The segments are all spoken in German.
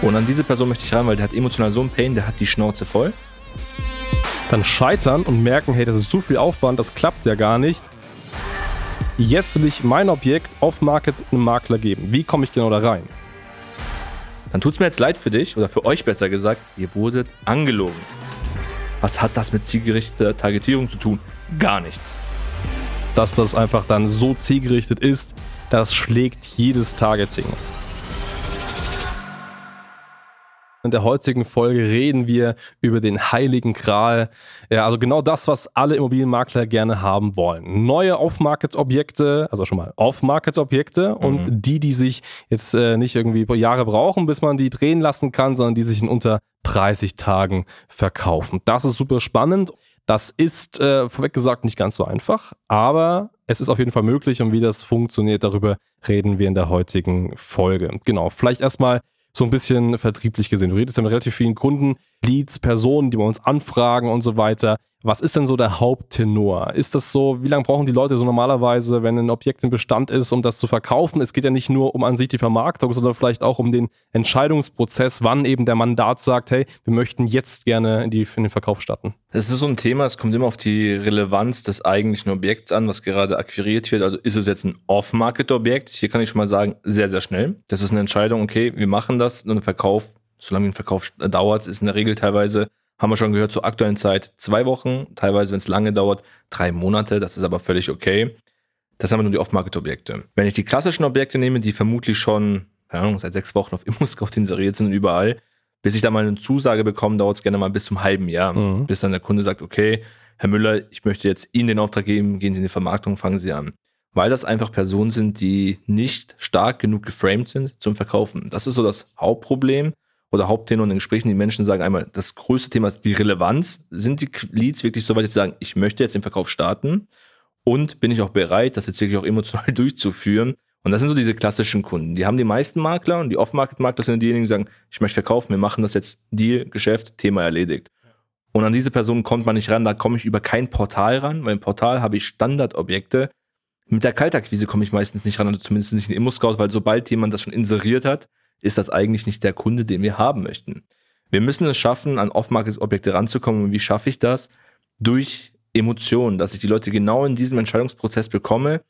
Und an diese Person möchte ich ran, weil der hat emotional so einen Pain, der hat die Schnauze voll. Dann scheitern und merken, hey, das ist zu viel Aufwand, das klappt ja gar nicht. Jetzt will ich mein Objekt off-Market einem Makler geben. Wie komme ich genau da rein? Dann tut es mir jetzt leid für dich, oder für euch besser gesagt, ihr wurdet angelogen. Was hat das mit zielgerichteter Targetierung zu tun? Gar nichts. Dass das einfach dann so zielgerichtet ist, das schlägt jedes Targeting. In der heutigen Folge reden wir über den heiligen Gral. Ja, also genau das, was alle Immobilienmakler gerne haben wollen. Neue Off-Markets-Objekte, also schon mal Off-Markets-Objekte mhm. und die, die sich jetzt äh, nicht irgendwie Jahre brauchen, bis man die drehen lassen kann, sondern die sich in unter 30 Tagen verkaufen. Das ist super spannend. Das ist äh, vorweg gesagt nicht ganz so einfach, aber es ist auf jeden Fall möglich und wie das funktioniert, darüber reden wir in der heutigen Folge. Genau, vielleicht erstmal so ein bisschen vertrieblich gesehen. Du redest ja mit relativ vielen Kunden, Leads, Personen, die bei uns anfragen und so weiter. Was ist denn so der Haupttenor? Ist das so, wie lange brauchen die Leute so normalerweise, wenn ein Objekt im Bestand ist, um das zu verkaufen? Es geht ja nicht nur um an sich die Vermarktung, sondern vielleicht auch um den Entscheidungsprozess, wann eben der Mandat sagt, hey, wir möchten jetzt gerne in, die, in den Verkauf starten. Es ist so ein Thema, es kommt immer auf die Relevanz des eigentlichen Objekts an, was gerade akquiriert wird. Also ist es jetzt ein Off-Market-Objekt? Hier kann ich schon mal sagen, sehr, sehr schnell. Das ist eine Entscheidung, okay, wir machen das und Verkauf, solange ein Verkauf dauert, ist in der Regel teilweise haben wir schon gehört, zur aktuellen Zeit zwei Wochen, teilweise, wenn es lange dauert, drei Monate. Das ist aber völlig okay. Das haben wir nur die Off-Market-Objekte. Wenn ich die klassischen Objekte nehme, die vermutlich schon, keine Ahnung, seit sechs Wochen auf ImmoScout inseriert sind und überall, bis ich da mal eine Zusage bekomme, dauert es gerne mal bis zum halben Jahr. Mhm. Bis dann der Kunde sagt, okay, Herr Müller, ich möchte jetzt Ihnen den Auftrag geben, gehen Sie in die Vermarktung, fangen Sie an. Weil das einfach Personen sind, die nicht stark genug geframed sind zum Verkaufen. Das ist so das Hauptproblem oder Hauptthema in den Gesprächen, die Menschen sagen einmal, das größte Thema ist die Relevanz. Sind die Leads wirklich so weit, dass sie sagen, ich möchte jetzt den Verkauf starten und bin ich auch bereit, das jetzt wirklich auch emotional durchzuführen? Und das sind so diese klassischen Kunden. Die haben die meisten Makler und die Off-Market-Makler sind diejenigen, die sagen, ich möchte verkaufen, wir machen das jetzt, Deal, Geschäft, Thema erledigt. Und an diese Personen kommt man nicht ran, da komme ich über kein Portal ran, weil im Portal habe ich Standardobjekte. Mit der Kaltakquise komme ich meistens nicht ran, also zumindest nicht in ImmoScout, weil sobald jemand das schon inseriert hat, ist das eigentlich nicht der Kunde, den wir haben möchten. Wir müssen es schaffen, an Off-Market-Objekte ranzukommen. Und wie schaffe ich das? Durch Emotionen, dass ich die Leute genau in diesem Entscheidungsprozess bekomme.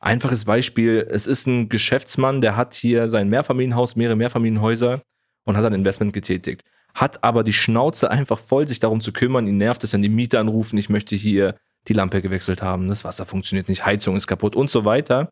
Einfaches Beispiel, es ist ein Geschäftsmann, der hat hier sein Mehrfamilienhaus, mehrere Mehrfamilienhäuser und hat ein Investment getätigt. Hat aber die Schnauze einfach voll, sich darum zu kümmern. Ihn nervt es, wenn die Mieter anrufen, ich möchte hier die Lampe gewechselt haben, das Wasser funktioniert nicht, Heizung ist kaputt und so weiter.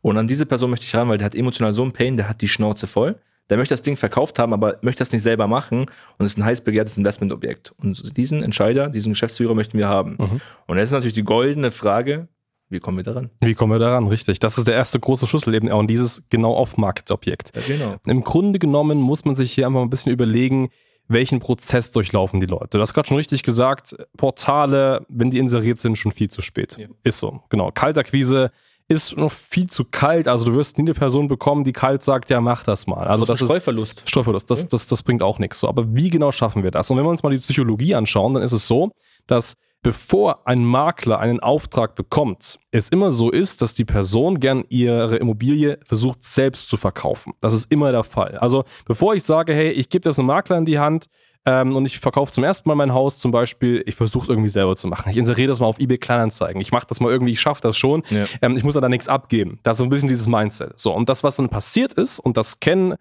Und an diese Person möchte ich ran, weil der hat emotional so einen Pain, der hat die Schnauze voll der möchte das Ding verkauft haben, aber möchte das nicht selber machen und ist ein heiß begehrtes Investmentobjekt. Und diesen Entscheider, diesen Geschäftsführer möchten wir haben. Mhm. Und jetzt ist natürlich die goldene Frage, wie kommen wir daran? Wie kommen wir daran? Richtig. Das ist der erste große Schlüssel eben auch dieses genau Off-Market-Objekt. Ja, genau. Im Grunde genommen muss man sich hier einfach ein bisschen überlegen, welchen Prozess durchlaufen die Leute. Du hast gerade schon richtig gesagt, Portale, wenn die inseriert sind, schon viel zu spät. Ja. Ist so. Genau. Kaltakquise ist noch viel zu kalt. Also du wirst nie eine Person bekommen, die kalt sagt, ja, mach das mal. Also das, das ist Streuverlust. Streuverlust. Das, das, das bringt auch nichts. So, aber wie genau schaffen wir das? Und wenn wir uns mal die Psychologie anschauen, dann ist es so, dass bevor ein Makler einen Auftrag bekommt, es immer so ist, dass die Person gern ihre Immobilie versucht selbst zu verkaufen. Das ist immer der Fall. Also bevor ich sage, hey, ich gebe das einem Makler in die Hand, ähm, und ich verkaufe zum ersten Mal mein Haus zum Beispiel, ich versuche es irgendwie selber zu machen. Ich inseriere das mal auf eBay Kleinanzeigen. Ich mache das mal irgendwie, ich schaffe das schon. Ja. Ähm, ich muss da nichts abgeben. Das ist so ein bisschen dieses Mindset. So, und das, was dann passiert ist, und das kennen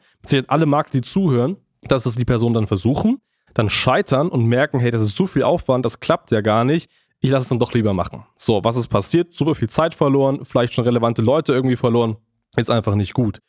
alle Makler, die zuhören, dass es die Personen dann versuchen, dann scheitern und merken, hey, das ist zu viel Aufwand, das klappt ja gar nicht. Ich lasse es dann doch lieber machen. So, was ist passiert? Super viel Zeit verloren, vielleicht schon relevante Leute irgendwie verloren. Ist einfach nicht gut.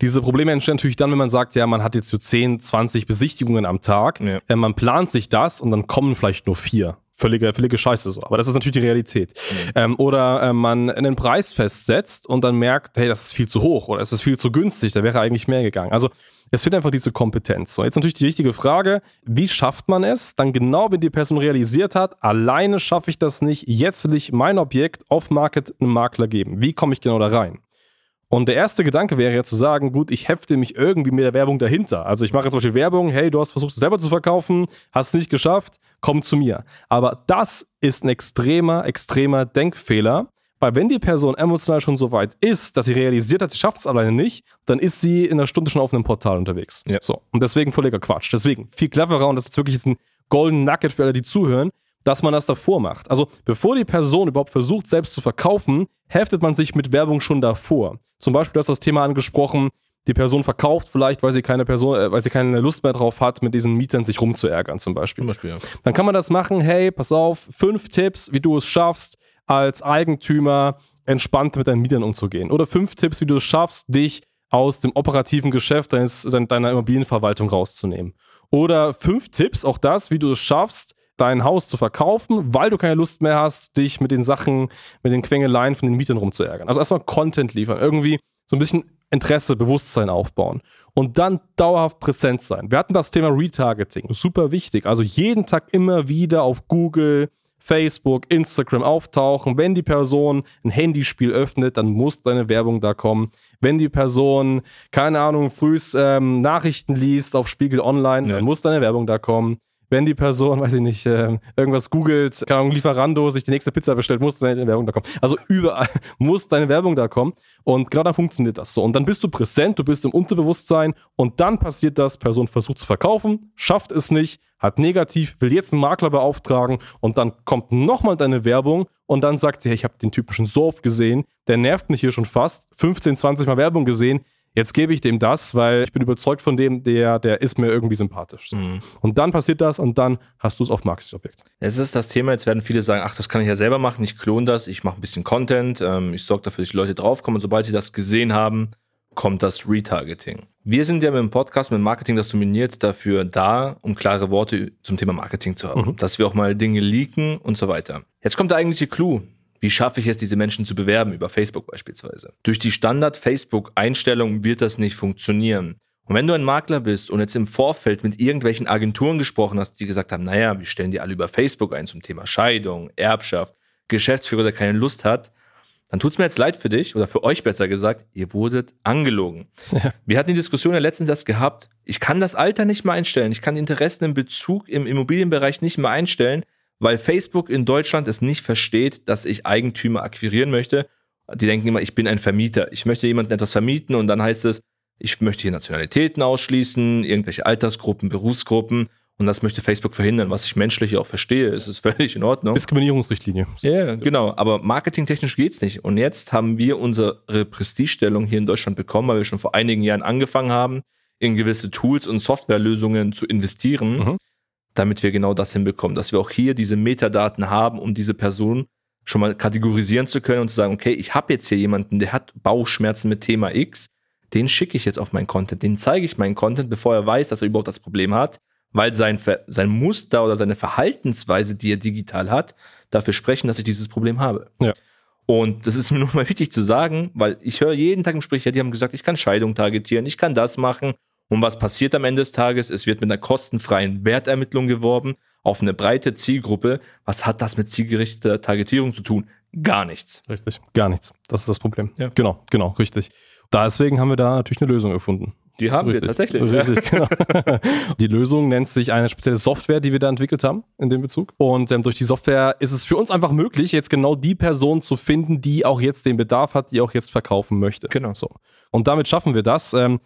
Diese Probleme entstehen natürlich dann, wenn man sagt, ja, man hat jetzt so 10, 20 Besichtigungen am Tag. Ja. Äh, man plant sich das und dann kommen vielleicht nur vier. Völlige, völlige Scheiße so. Aber das ist natürlich die Realität. Mhm. Ähm, oder äh, man einen Preis festsetzt und dann merkt, hey, das ist viel zu hoch oder es ist viel zu günstig, da wäre eigentlich mehr gegangen. Also es fehlt einfach diese Kompetenz. So, jetzt natürlich die wichtige Frage, wie schafft man es? Dann genau, wenn die Person realisiert hat, alleine schaffe ich das nicht, jetzt will ich mein Objekt auf Market einem Makler geben. Wie komme ich genau da rein? Und der erste Gedanke wäre ja zu sagen, gut, ich hefte mich irgendwie mit der Werbung dahinter. Also ich mache jetzt zum Beispiel Werbung, hey, du hast versucht es selber zu verkaufen, hast es nicht geschafft, komm zu mir. Aber das ist ein extremer, extremer Denkfehler, Weil wenn die Person emotional schon so weit ist, dass sie realisiert hat, sie schafft es alleine nicht, dann ist sie in einer Stunde schon auf einem Portal unterwegs. Ja. So. Und deswegen völliger Quatsch. Deswegen viel cleverer und das ist wirklich jetzt ein Golden Nugget für alle, die zuhören, dass man das davor macht. Also bevor die Person überhaupt versucht, selbst zu verkaufen, heftet man sich mit Werbung schon davor. Zum Beispiel, du hast das Thema angesprochen, die Person verkauft vielleicht, weil sie keine Person, äh, weil sie keine Lust mehr drauf hat, mit diesen Mietern sich rumzuärgern zum Beispiel. Zum Beispiel, ja. Dann kann man das machen, hey, pass auf, fünf Tipps, wie du es schaffst, als Eigentümer entspannt mit deinen Mietern umzugehen. Oder fünf Tipps, wie du es schaffst, dich aus dem operativen Geschäft deines, deiner Immobilienverwaltung rauszunehmen. Oder fünf Tipps, auch das, wie du es schaffst, dein Haus zu verkaufen, weil du keine Lust mehr hast, dich mit den Sachen, mit den Quengeleien von den Mietern rumzuärgern. Also erstmal Content liefern, irgendwie so ein bisschen Interesse, Bewusstsein aufbauen und dann dauerhaft präsent sein. Wir hatten das Thema Retargeting, super wichtig. Also jeden Tag immer wieder auf Google, Facebook, Instagram auftauchen. Wenn die Person ein Handyspiel öffnet, dann muss deine Werbung da kommen. Wenn die Person, keine Ahnung, frühs ähm, Nachrichten liest auf Spiegel Online, ja. dann muss deine Werbung da kommen wenn die Person, weiß ich nicht, äh, irgendwas googelt, keine Ahnung, Lieferando, sich die nächste Pizza bestellt, muss deine Werbung da kommen. Also überall muss deine Werbung da kommen. Und genau dann funktioniert das so. Und dann bist du präsent, du bist im Unterbewusstsein und dann passiert das, Person versucht zu verkaufen, schafft es nicht, hat negativ, will jetzt einen Makler beauftragen und dann kommt nochmal deine Werbung und dann sagt sie, hey, ich habe den Typen schon so oft gesehen, der nervt mich hier schon fast, 15, 20 Mal Werbung gesehen, Jetzt gebe ich dem das, weil ich bin überzeugt von dem, der, der ist mir irgendwie sympathisch. So. Mhm. Und dann passiert das und dann hast du es auf Marketingobjekt. Jetzt ist das Thema, jetzt werden viele sagen, ach, das kann ich ja selber machen, ich klone das, ich mache ein bisschen Content, ähm, ich sorge dafür, dass die Leute draufkommen und sobald sie das gesehen haben, kommt das Retargeting. Wir sind ja mit dem Podcast, mit Marketing das dominiert, dafür da, um klare Worte zum Thema Marketing zu haben. Mhm. Dass wir auch mal Dinge leaken und so weiter. Jetzt kommt der eigentliche Clou. Wie schaffe ich es, diese Menschen zu bewerben, über Facebook beispielsweise? Durch die Standard-Facebook-Einstellung wird das nicht funktionieren. Und wenn du ein Makler bist und jetzt im Vorfeld mit irgendwelchen Agenturen gesprochen hast, die gesagt haben, naja, wir stellen die alle über Facebook ein zum Thema Scheidung, Erbschaft, Geschäftsführer, der keine Lust hat, dann tut es mir jetzt leid für dich oder für euch besser gesagt, ihr wurdet angelogen. Ja. Wir hatten die Diskussion ja letztens erst gehabt, ich kann das Alter nicht mehr einstellen, ich kann Interessen im Bezug im Immobilienbereich nicht mehr einstellen, weil Facebook in Deutschland es nicht versteht, dass ich Eigentümer akquirieren möchte. Die denken immer, ich bin ein Vermieter. Ich möchte jemanden etwas vermieten und dann heißt es, ich möchte hier Nationalitäten ausschließen, irgendwelche Altersgruppen, Berufsgruppen. Und das möchte Facebook verhindern, was ich menschlich auch verstehe. Es ist völlig in Ordnung. Diskriminierungsrichtlinie. Ja, yeah, genau. Aber marketingtechnisch geht's nicht. Und jetzt haben wir unsere Prestigestellung hier in Deutschland bekommen, weil wir schon vor einigen Jahren angefangen haben, in gewisse Tools und Softwarelösungen zu investieren. Mhm damit wir genau das hinbekommen, dass wir auch hier diese Metadaten haben, um diese Person schon mal kategorisieren zu können und zu sagen, okay, ich habe jetzt hier jemanden, der hat Bauchschmerzen mit Thema X, den schicke ich jetzt auf meinen Content, den zeige ich meinen Content, bevor er weiß, dass er überhaupt das Problem hat, weil sein, sein Muster oder seine Verhaltensweise, die er digital hat, dafür sprechen, dass ich dieses Problem habe. Ja. Und das ist mir nur mal wichtig zu sagen, weil ich höre jeden Tag im Gespräch, ja, die haben gesagt, ich kann Scheidung targetieren, ich kann das machen und was passiert am Ende des Tages? Es wird mit einer kostenfreien Wertermittlung geworben auf eine breite Zielgruppe. Was hat das mit zielgerichteter Targetierung zu tun? Gar nichts. Richtig, gar nichts. Das ist das Problem. Ja. Genau, genau, richtig. Deswegen haben wir da natürlich eine Lösung gefunden. Die haben Richtig. wir tatsächlich. Richtig, genau. Die Lösung nennt sich eine spezielle Software, die wir da entwickelt haben in dem Bezug. Und ähm, durch die Software ist es für uns einfach möglich, jetzt genau die Person zu finden, die auch jetzt den Bedarf hat, die auch jetzt verkaufen möchte. Genau. So. Und damit schaffen wir das. Ähm,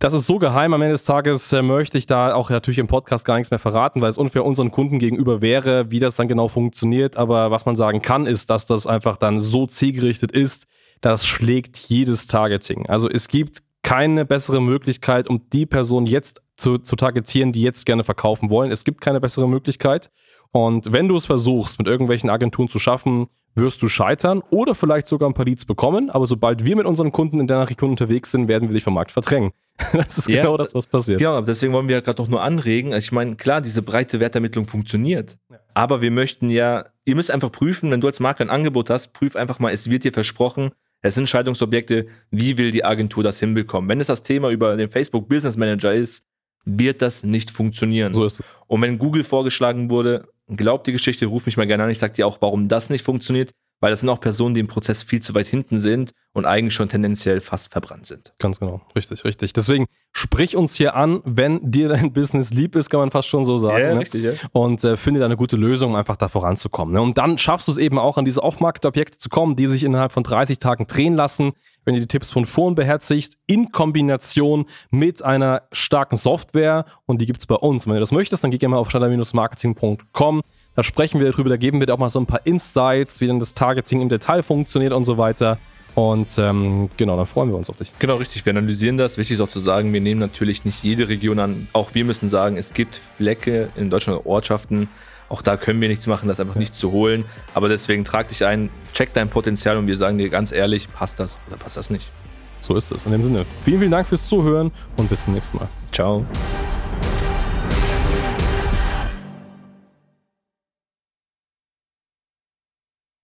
das ist so geheim. Am Ende des Tages äh, möchte ich da auch natürlich im Podcast gar nichts mehr verraten, weil es unfair unseren Kunden gegenüber wäre, wie das dann genau funktioniert. Aber was man sagen kann, ist, dass das einfach dann so zielgerichtet ist, das schlägt jedes Targeting. Also es gibt keine bessere Möglichkeit, um die Person jetzt zu, zu targetieren, die jetzt gerne verkaufen wollen. Es gibt keine bessere Möglichkeit. Und wenn du es versuchst, mit irgendwelchen Agenturen zu schaffen, wirst du scheitern oder vielleicht sogar ein paar Leads bekommen. Aber sobald wir mit unseren Kunden in deiner Region unterwegs sind, werden wir dich vom Markt verdrängen. Das ist ja, genau das, was passiert. Genau, deswegen wollen wir ja gerade doch nur anregen. Also ich meine, klar, diese breite Wertermittlung funktioniert. Ja. Aber wir möchten ja, ihr müsst einfach prüfen, wenn du als Makler ein Angebot hast, prüf einfach mal, es wird dir versprochen, es sind Scheidungsobjekte, wie will die Agentur das hinbekommen? Wenn es das Thema über den Facebook Business Manager ist, wird das nicht funktionieren. So ist es. Und wenn Google vorgeschlagen wurde, glaubt die Geschichte, ruf mich mal gerne an, ich sag dir auch, warum das nicht funktioniert, weil das sind auch Personen, die im Prozess viel zu weit hinten sind und eigentlich schon tendenziell fast verbrannt sind. Ganz genau, richtig, richtig. Deswegen sprich uns hier an, wenn dir dein Business lieb ist, kann man fast schon so sagen. Ja, ne? richtig, ja. Und äh, finde eine gute Lösung, um einfach da voranzukommen. Ne? Und dann schaffst du es eben auch, an diese Off-Market-Objekte zu kommen, die sich innerhalb von 30 Tagen drehen lassen, wenn du die Tipps von vorn beherzigst, in Kombination mit einer starken Software. Und die gibt's bei uns. Wenn du das möchtest, dann geh gerne mal auf schneller-marketing.com. Da sprechen wir drüber, da geben wir dir auch mal so ein paar Insights, wie dann das Targeting im Detail funktioniert und so weiter. Und ähm, genau, dann freuen wir uns auf dich. Genau, richtig. Wir analysieren das. Wichtig ist auch zu sagen, wir nehmen natürlich nicht jede Region an. Auch wir müssen sagen, es gibt Flecke in Deutschland, Ortschaften. Auch da können wir nichts machen, das ist einfach nichts zu holen. Aber deswegen trag dich ein, check dein Potenzial und wir sagen dir ganz ehrlich, passt das oder passt das nicht. So ist es. In dem Sinne, vielen, vielen Dank fürs Zuhören und bis zum nächsten Mal. Ciao.